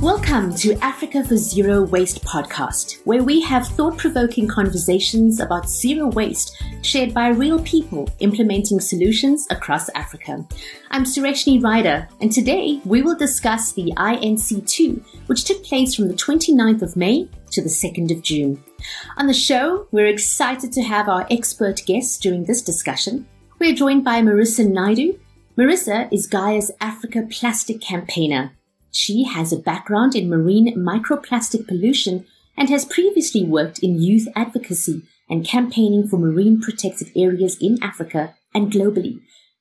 Welcome to Africa for Zero Waste podcast, where we have thought provoking conversations about zero waste shared by real people implementing solutions across Africa. I'm Sureshnie Ryder, and today we will discuss the INC2, which took place from the 29th of May to the 2nd of June. On the show, we're excited to have our expert guests during this discussion. We're joined by Merrisa Naidoo. Merrisa is Gaia's Africa Plastic Campaigner she has a background in marine microplastic pollution and has previously worked in youth advocacy and campaigning for marine protected areas in Africa and globally.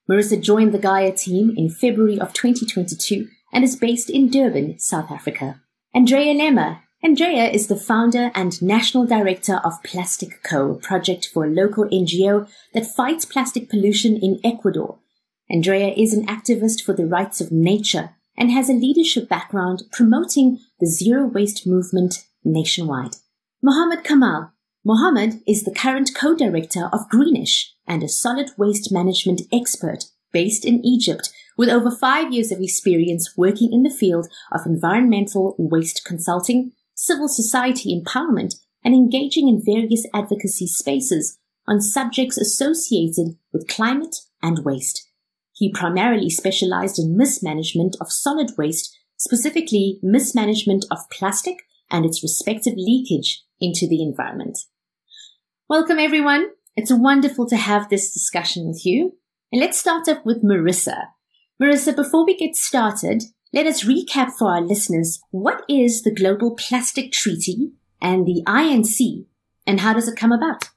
Merrisa joined the Gaia team in February of 2022 and is based in Durban, South Africa. Andrea Lema. Andrea is the founder and national director of Plastic Co, a project for a local NGO that fights plastic pollution in Ecuador. Andrea is an activist for the rights of nature and has a leadership background promoting the zero waste movement nationwide. Mohamed Kamal. Mohamed is the current co-director of Greenish and a solid waste management expert based in Egypt with over five years of experience working in the field of environmental waste consulting, civil society empowerment, and engaging in various advocacy spaces on subjects associated with climate and waste. He primarily specialized in mismanagement of solid waste, specifically mismanagement of plastic and its respective leakage into the environment. Welcome everyone. It's wonderful to have this discussion with you. And let's start off with Merrisa. Merrisa, before we get started, let us recap for our listeners what is the Global Plastic Treaty and the INC and how does it come about?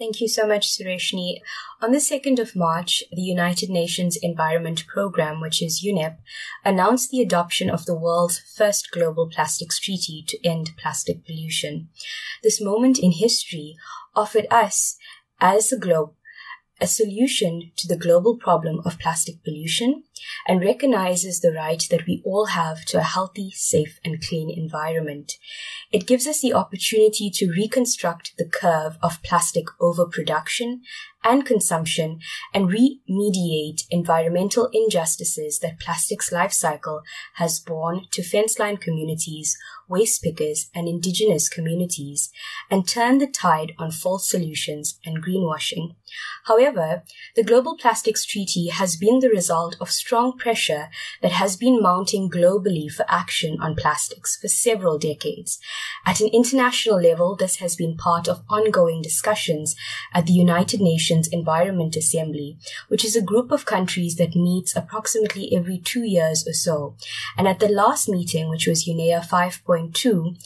Thank you so much, Sureshnie. On the 2nd of March, the United Nations Environment Programme, which is UNEP, announced the adoption of the world's first global plastics treaty to end plastic pollution. This moment in history offered us, as a globe, a solution to the global problem of plastic pollution and recognizes the right that we all have to a healthy, safe, and clean environment. It gives us the opportunity to reconstruct the curve of plastic overproduction and consumption and remediate environmental injustices that plastics life cycle has borne to fence-line communities, waste pickers, and indigenous communities, and turn the tide on false solutions and greenwashing. However, the Global Plastics Treaty has been the result of strong pressure that has been mounting globally for action on plastics for several decades. At an international level, this has been part of ongoing discussions at the United Nations Environment Assembly, which is a group of countries that meets approximately every two years or so. And at the last meeting, which was UNEA 5.2,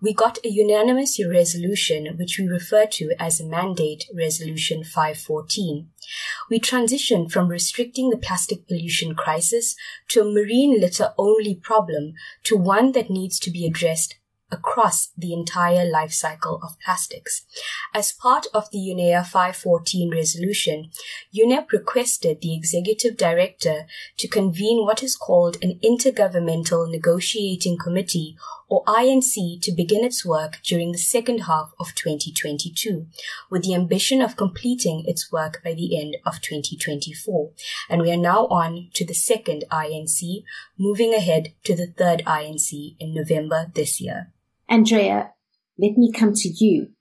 we got a unanimous resolution, which we refer to as mandate resolution 514. We transitioned from restricting the plastic pollution crisis to a marine litter only problem to one that needs to be addressed across the entire life cycle of plastics. As part of the UNEA 514 resolution, UNEP requested the executive director to convene what is called an intergovernmental negotiating committee or INC to begin its work during the second half of 2022 with the ambition of completing its work by the end of 2024. And we are now on to the second INC, moving ahead to the third INC in November this year. Andrea, let me come to you.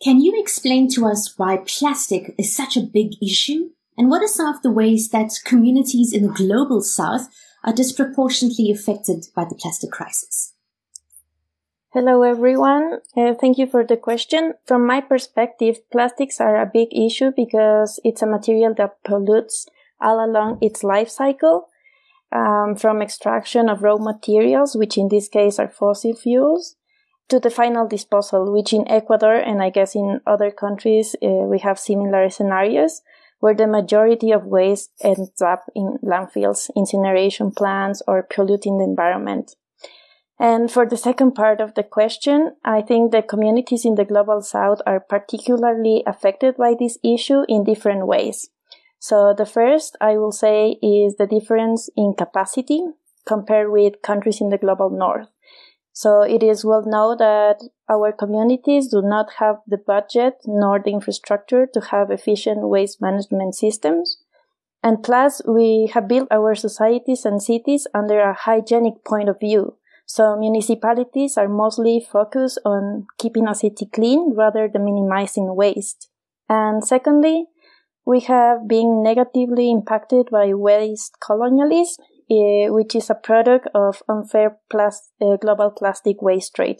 Can you explain to us why plastic is such a big issue? And what are some of the ways that communities in the global south are disproportionately affected by the plastic crisis? Hello, everyone. Uh, thank you for the question. From my perspective, plastics are a big issue because it's a material that pollutes all along its life cycle, um, from extraction of raw materials, which in this case are fossil fuels, to the final disposal, which in Ecuador and I guess in other countries uh, we have similar scenarios where the majority of waste ends up in landfills, incineration plants, or polluting the environment. And for the second part of the question, I think the communities in the global south are particularly affected by this issue in different ways. So the first I will say is the difference in capacity compared with countries in the global north. So it is well known that our communities do not have the budget nor the infrastructure to have efficient waste management systems. And plus, we have built our societies and cities under a hygienic point of view. So municipalities are mostly focused on keeping a city clean rather than minimizing waste. And secondly, we have been negatively impacted by waste colonialism, uh, which is a product of unfair plas- uh, global plastic waste trade.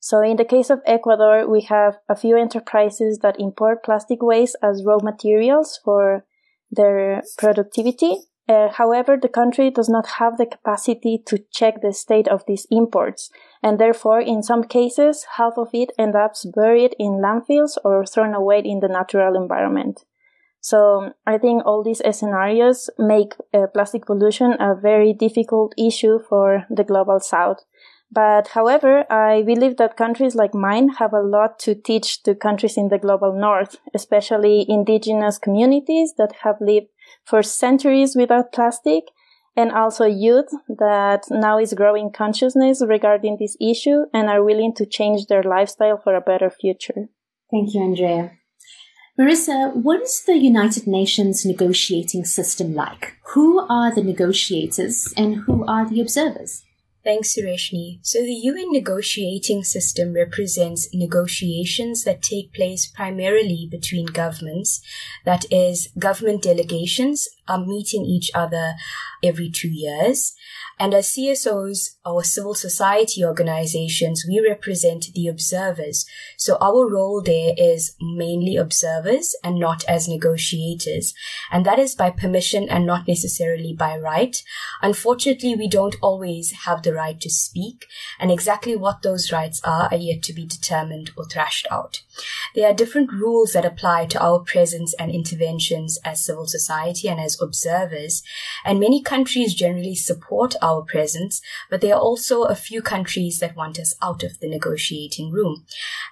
So in the case of Ecuador, we have a few enterprises that import plastic waste as raw materials for their productivity. Uh, however, the country does not have the capacity to check the state of these imports, and therefore, in some cases, half of it ends up buried in landfills or thrown away in the natural environment. So I think all these scenarios make uh, plastic pollution a very difficult issue for the global south. But however, I believe that countries like mine have a lot to teach to countries in the global north, especially indigenous communities that have lived for centuries without plastic and also youth that now is growing consciousness regarding this issue and are willing to change their lifestyle for a better future. Thank you, Andrea. Merrisa, what is the United Nations negotiating system like? Who are the negotiators and who are the observers? Thanks, Sureshnie. So the UN negotiating system represents negotiations that take place primarily between governments. That is, government delegations are meeting each other every two years. And as CSOs, our civil society organizations, we represent the observers. So our role there is mainly observers and not as negotiators. And that is by permission and not necessarily by right. Unfortunately, we don't always have the right to speak. And exactly what those rights are are yet to be determined or thrashed out. There are different rules that apply to our presence and interventions as civil society and as observers. And many countries generally support our presence, but there are also a few countries that want us out of the negotiating room.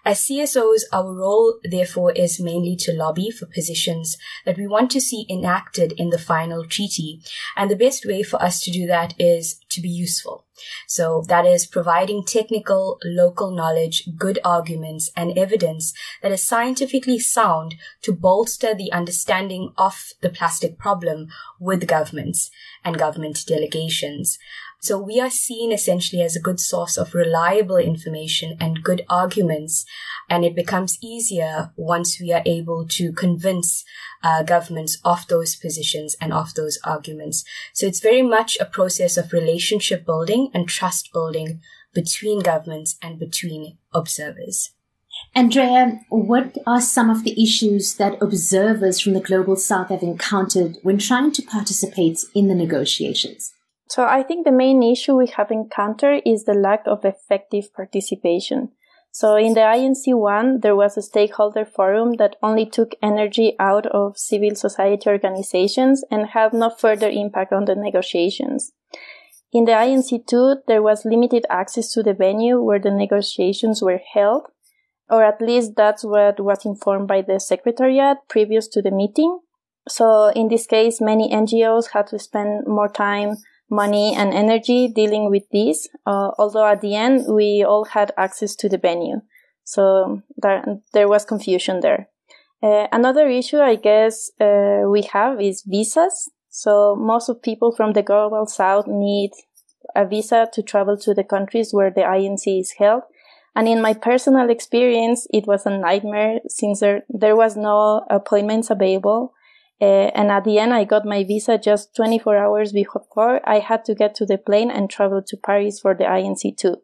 As CSOs, our role, therefore, is mainly to lobby for positions that we want to see enacted in the final treaty. And the best way for us to do that is to be useful. So that is providing technical, local knowledge, good arguments, and evidence that is scientifically sound to bolster the understanding of the plastic problem with governments and government delegations. So we are seen essentially as a good source of reliable information and good arguments. And it becomes easier once we are able to convince uh, governments of those positions and of those arguments. So it's very much a process of relationship building and trust building between governments and between observers. Andrea, what are some of the issues that observers from the global south have encountered when trying to participate in the negotiations? So I think the main issue we have encountered is the lack of effective participation. So in the INC1, there was a stakeholder forum that only took energy out of civil society organizations and had no further impact on the negotiations. In the INC2, there was limited access to the venue where the negotiations were held, or at least that's what was informed by the secretariat previous to the meeting. So in this case, many NGOs had to spend more time money and energy dealing with this. Uh, although at the end we all had access to the venue, so there there was confusion there. Uh, another issue, I guess, uh, we have is visas. So most of people from the global south need a visa to travel to the countries where the INC is held. And in my personal experience, it was a nightmare since there, there was no appointments available. Uh, and at the end, I got my visa just 24 hours before I had to get to the plane and travel to Paris for the INC2.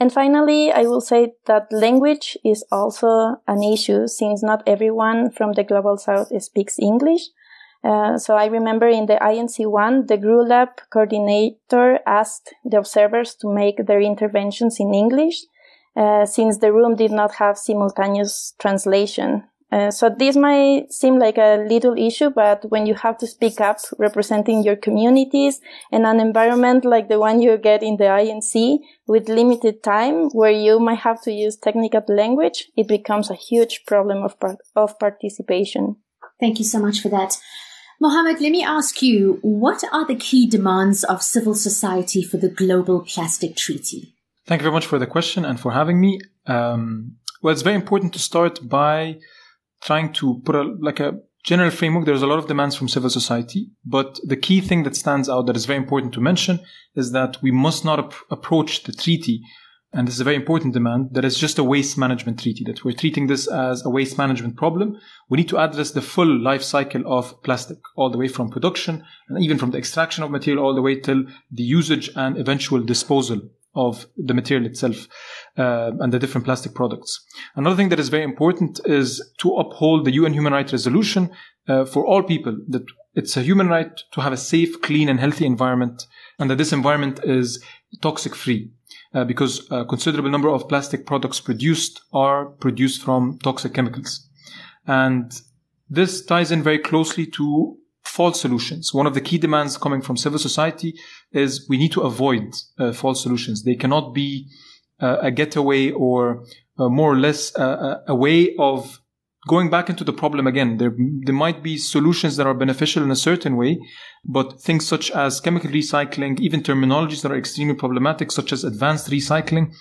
And finally, I will say that language is also an issue since not everyone from the global south speaks English. Uh, so I remember in the INC1, the GRULAC coordinator asked the observers to make their interventions in English, uh, since the room did not have simultaneous translation. Uh, so this might seem like a little issue, but when you have to speak up representing your communities in an environment like the one you get in the INC with limited time where you might have to use technical language, it becomes a huge problem of, par- of participation. Thank you so much for that. Mohamed, let me ask you, what are the key demands of civil society for the Global Plastic Treaty? Thank you very much for the question and for having me. Um, well, it's very important to start by trying to put a like a general framework, there's a lot of demands from civil society, but the key thing that stands out that is very important to mention is that we must not ap- approach the treaty and this is a very important demand, that it's just a waste management treaty, that we're treating this as a waste management problem. We need to address the full life cycle of plastic, all the way from production and even from the extraction of material all the way till the usage and eventual disposal of the material itself uh, and the different plastic products. Another thing that is very important is to uphold the UN Human Rights Resolution uh, for all people that it's a human right to have a safe, clean, and healthy environment, and that this environment is toxic free. Uh, because a considerable number of plastic products produced are produced from toxic chemicals. And this ties in very closely to false solutions. One of the key demands coming from civil society is we need to avoid uh, false solutions. They cannot be uh, a getaway or uh, more or less a, a way of going back into the problem again. There, there might be solutions that are beneficial in a certain way, but things such as chemical recycling, even terminologies that are extremely problematic, such as advanced recycling,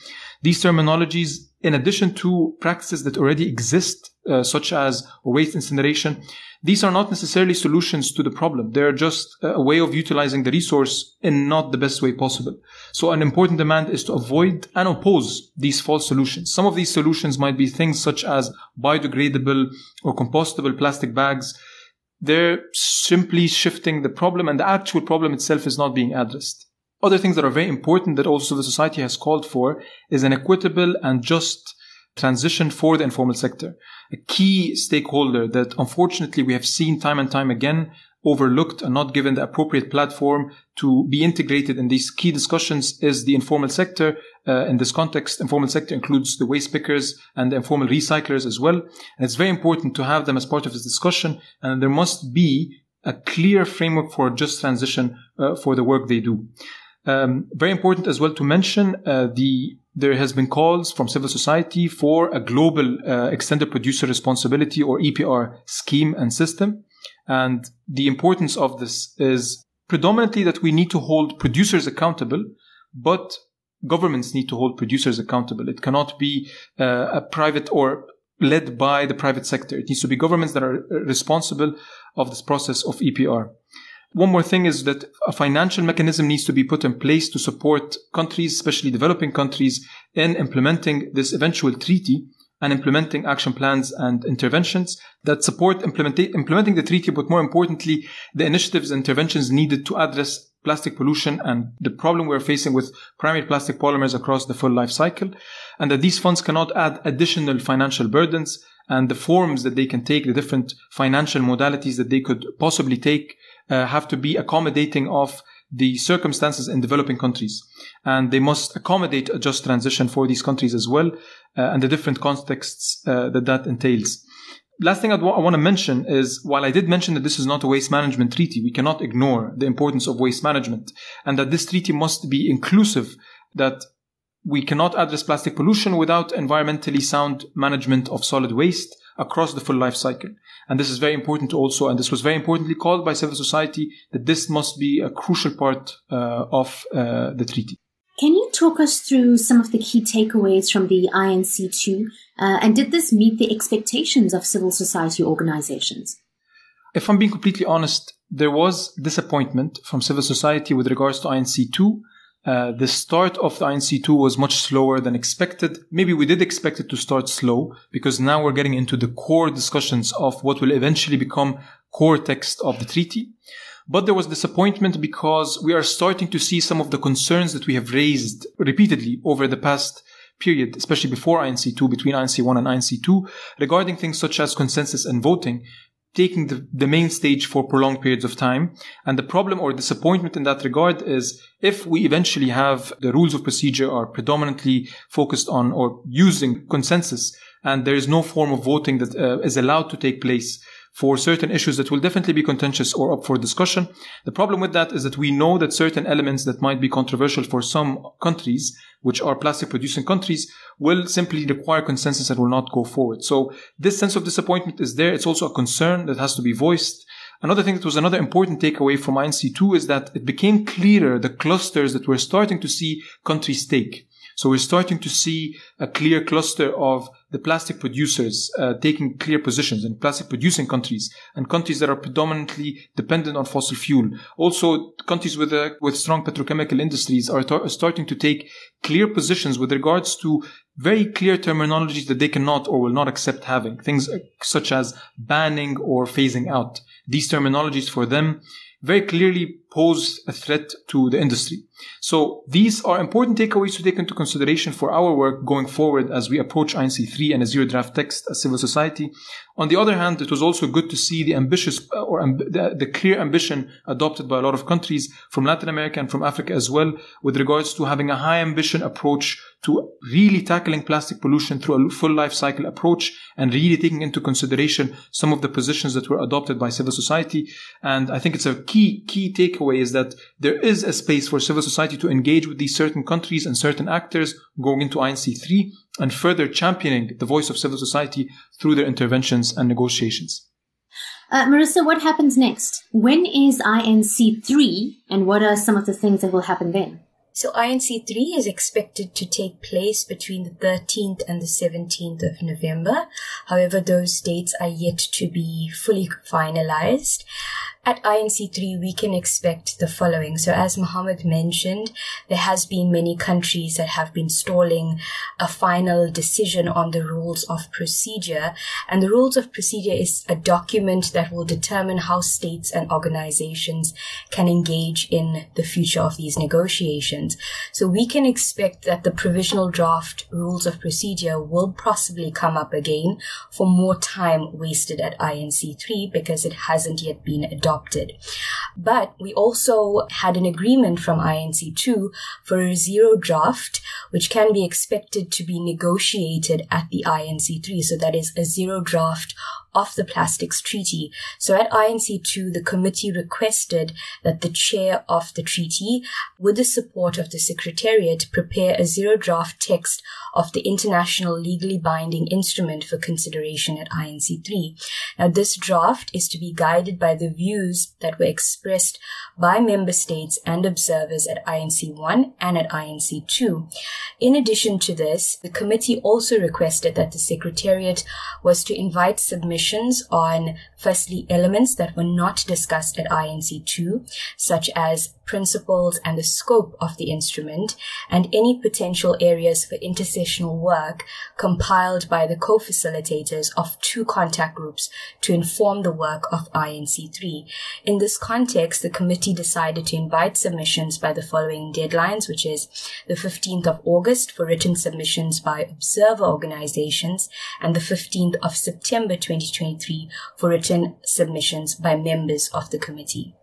these terminologies, in addition to practices that already exist, uh, such as waste incineration, these are not necessarily solutions to the problem. They're just a way of utilizing the resource in not the best way possible. So an important demand is to avoid and oppose these false solutions. Some of these solutions might be things such as biodegradable or compostable plastic bags. They're simply shifting the problem and the actual problem itself is not being addressed. Other things that are very important that also the society has called for is an equitable and just transition for the informal sector a key stakeholder that unfortunately we have seen time and time again overlooked and not given the appropriate platform to be integrated in these key discussions is the informal sector. Uh, in this context, informal sector includes the waste pickers and the informal recyclers as well. And it's very important to have them as part of this discussion. And there must be a clear framework for just transition uh, for the work they do. Um, very important as well to mention uh, the there has been calls from civil society for a global uh, extended producer responsibility or EPR scheme and system. And the importance of this is predominantly that we need to hold producers accountable, but governments need to hold producers accountable. It cannot be uh, a private or led by the private sector. It needs to be governments that are uh, responsible of this process of EPR. One more thing is that a financial mechanism needs to be put in place to support countries, especially developing countries, in implementing this eventual treaty and implementing action plans and interventions that support implementing the treaty, but more importantly, the initiatives and interventions needed to address plastic pollution and the problem we're facing with primary plastic polymers across the full life cycle, and that these funds cannot add additional financial burdens and the forms that they can take, the different financial modalities that they could possibly take uh, have to be accommodating of the circumstances in developing countries. And they must accommodate a just transition for these countries as well, uh, and the different contexts uh, that that entails. Last thing wa- I want to mention is while I did mention that this is not a waste management treaty, we cannot ignore the importance of waste management and that this treaty must be inclusive, that we cannot address plastic pollution without environmentally sound management of solid waste across the full life cycle. And this is very important also, and this was very importantly called by civil society that this must be a crucial part uh, of uh, the treaty. Can you talk us through some of the key takeaways from the INC2? Uh, and did this meet the expectations of civil society organizations? If I'm being completely honest, there was disappointment from civil society with regards to INC2 uh, the start of the INC2 was much slower than expected. Maybe we did expect it to start slow because now we're getting into the core discussions of what will eventually become core text of the treaty. But there was disappointment because we are starting to see some of the concerns that we have raised repeatedly over the past period, especially before INC2, between INC1 and INC2, regarding things such as consensus and voting, taking the, the main stage for prolonged periods of time. And the problem or disappointment in that regard is if we eventually have the rules of procedure are predominantly focused on or using consensus and there is no form of voting that uh, is allowed to take place for certain issues that will definitely be contentious or up for discussion. The problem with that is that we know that certain elements that might be controversial for some countries, which are plastic producing countries, will simply require consensus and will not go forward. So this sense of disappointment is there. It's also a concern that has to be voiced. Another thing that was another important takeaway from INC2 is that it became clearer the clusters that we're starting to see countries take. So we're starting to see a clear cluster of the plastic producers uh, taking clear positions in plastic producing countries and countries that are predominantly dependent on fossil fuel. Also, countries with uh, with strong petrochemical industries are tar- starting to take clear positions with regards to very clear terminologies that they cannot or will not accept having things such as banning or phasing out. These terminologies for them very clearly pose a threat to the industry. So these are important takeaways to take into consideration for our work going forward as we approach INC3 and a zero draft text as civil society. On the other hand, it was also good to see the ambitious uh, or amb- the, the, clear ambition adopted by a lot of countries from Latin America and from Africa as well with regards to having a high ambition approach to really tackling plastic pollution through a full life cycle approach and really taking into consideration some of the positions that were adopted by civil society. And I think it's a key, key takeaway is that there is a space for civil society to engage with these certain countries and certain actors going into INC3 and further championing the voice of civil society through their interventions and negotiations. Uh, Merrisa, what happens next? When is INC3 and what are some of the things that will happen then? So INC3 is expected to take place between the 13th and the 17th of November. However, those dates are yet to be fully finalized at INC3, we can expect the following. So as Mohamed mentioned, there has been many countries that have been stalling a final decision on the rules of procedure. And the rules of procedure is a document that will determine how states and organizations can engage in the future of these negotiations. So we can expect that the provisional draft rules of procedure will possibly come up again for more time wasted at INC3 because it hasn't yet been adopted adopted. But we also had an agreement from INC2 for a zero draft, which can be expected to be negotiated at the INC3. So that is a zero draft of the Plastics Treaty. So at INC2, the committee requested that the chair of the treaty, with the support of the Secretariat, prepare a zero draft text of the international legally binding instrument for consideration at INC3. Now, this draft is to be guided by the views that were expressed by member states and observers at INC1 and at INC2. In addition to this, the committee also requested that the Secretariat was to invite submissions on firstly elements that were not discussed at INC2, such as principles and the scope of the instrument, and any potential areas for intersessional work compiled by the co-facilitators of two contact groups to inform the work of INC3. In this context, the committee decided to invite submissions by the following deadlines, which is the 15th of August for written submissions by observer organizations and the 15th of September 2023 for written submissions by members of the committee.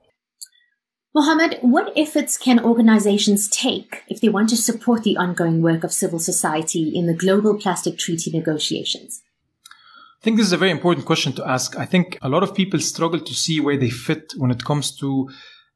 Mohamed, what efforts can organizations take if they want to support the ongoing work of civil society in the global plastic treaty negotiations? I think this is a very important question to ask. I think a lot of people struggle to see where they fit when it comes to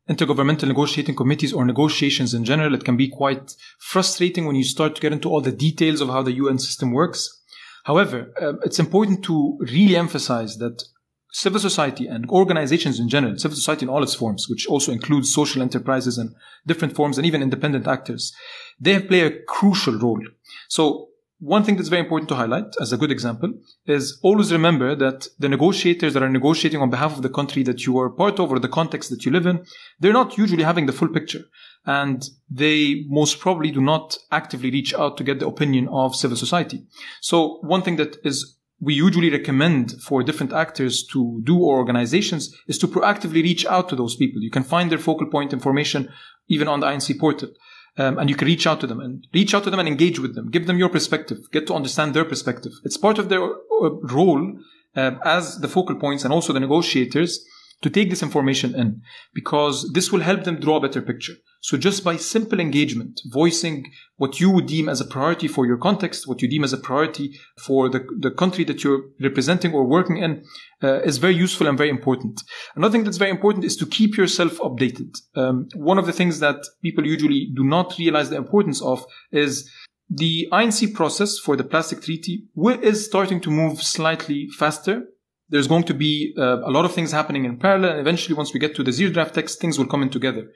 intergovernmental negotiating committees or negotiations in general. It can be quite frustrating when you start to get into all the details of how the UN system works. However, uh, it's important to really emphasize that civil society and organizations in general, civil society in all its forms, which also includes social enterprises and different forms and even independent actors, they play a crucial role. So one thing that's very important to highlight as a good example is always remember that the negotiators that are negotiating on behalf of the country that you are part of or the context that you live in, they're not usually having the full picture. And they most probably do not actively reach out to get the opinion of civil society. So one thing that is we usually recommend for different actors to do or organizations is to proactively reach out to those people. You can find their focal point information even on the INC portal. Um, and you can reach out to them and reach out to them and engage with them. Give them your perspective. Get to understand their perspective. It's part of their uh, role uh, as the focal points and also the negotiators to take this information in because this will help them draw a better picture. So just by simple engagement, voicing what you would deem as a priority for your context, what you deem as a priority for the, the country that you're representing or working in, uh, is very useful and very important. Another thing that's very important is to keep yourself updated. Um, one of the things that people usually do not realize the importance of is the INC process for the plastic treaty is starting to move slightly faster there's going to be uh, a lot of things happening in parallel. And eventually, once we get to the zero draft text, things will come in together.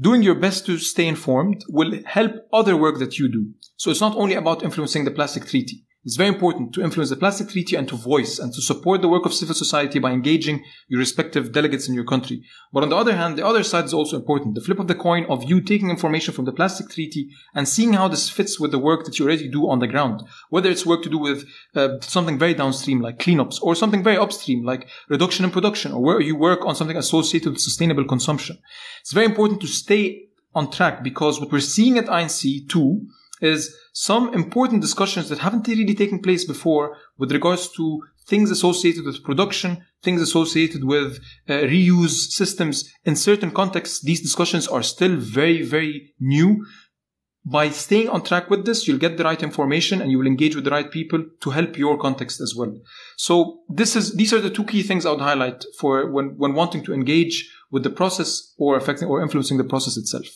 Doing your best to stay informed will help other work that you do. So it's not only about influencing the plastic treaty. It's very important to influence the plastic treaty and to voice and to support the work of civil society by engaging your respective delegates in your country. But on the other hand, the other side is also important. The flip of the coin of you taking information from the plastic treaty and seeing how this fits with the work that you already do on the ground. Whether it's work to do with uh, something very downstream like cleanups or something very upstream like reduction in production or where you work on something associated with sustainable consumption. It's very important to stay on track because what we're seeing at INC2 is some important discussions that haven't really taken place before with regards to things associated with production, things associated with uh, reuse systems. In certain contexts, these discussions are still very, very new. By staying on track with this, you'll get the right information and you will engage with the right people to help your context as well. So this is, these are the two key things I would highlight for when, when wanting to engage with the process or affecting or influencing the process itself.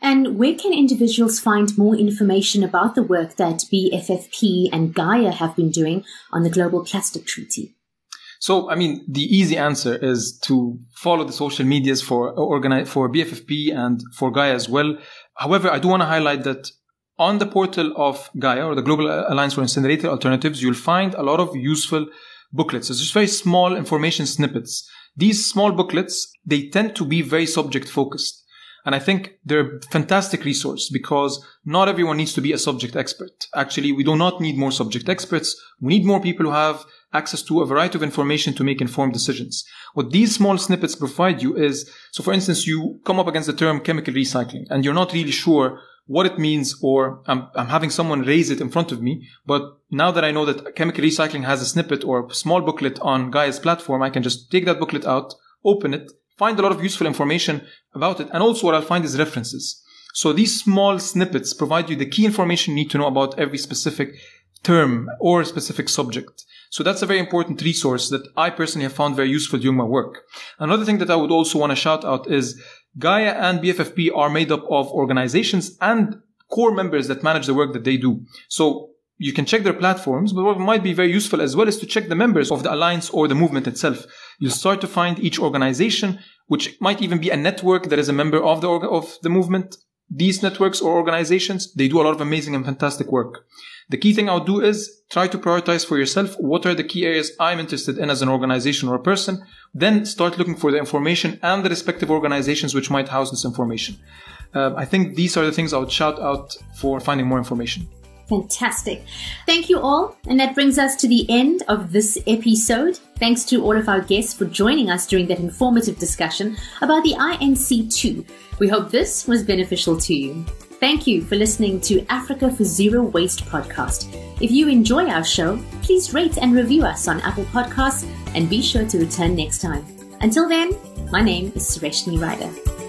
And where can individuals find more information about the work that BFFP and Gaia have been doing on the Global Plastic Treaty? So, I mean, the easy answer is to follow the social medias for uh, organize, for BFFP and for Gaia as well. However, I do want to highlight that on the portal of Gaia or the Global Alliance for Incinerator Alternatives, you'll find a lot of useful booklets. It's just very small information snippets. These small booklets, they tend to be very subject focused. And I think they're a fantastic resource because not everyone needs to be a subject expert. Actually, we do not need more subject experts. We need more people who have access to a variety of information to make informed decisions. What these small snippets provide you is, so for instance, you come up against the term chemical recycling and you're not really sure what it means or I'm, I'm having someone raise it in front of me. But now that I know that chemical recycling has a snippet or a small booklet on Gaia's platform, I can just take that booklet out, open it, find a lot of useful information about it. And also what I'll find is references. So these small snippets provide you the key information you need to know about every specific term or specific subject. So that's a very important resource that I personally have found very useful during my work. Another thing that I would also want to shout out is Gaia and BFFP are made up of organizations and core members that manage the work that they do. So you can check their platforms, but what might be very useful as well is to check the members of the alliance or the movement itself. You'll start to find each organization, which might even be a network that is a member of the, of the movement. These networks or organizations, they do a lot of amazing and fantastic work. The key thing I'll do is try to prioritize for yourself what are the key areas I'm interested in as an organization or a person. Then start looking for the information and the respective organizations which might house this information. Uh, I think these are the things I would shout out for finding more information. Fantastic. Thank you all. And that brings us to the end of this episode. Thanks to all of our guests for joining us during that informative discussion about the INC2. We hope this was beneficial to you. Thank you for listening to Africa for Zero Waste podcast. If you enjoy our show, please rate and review us on Apple Podcasts and be sure to return next time. Until then, my name is Sureshnie Ryder.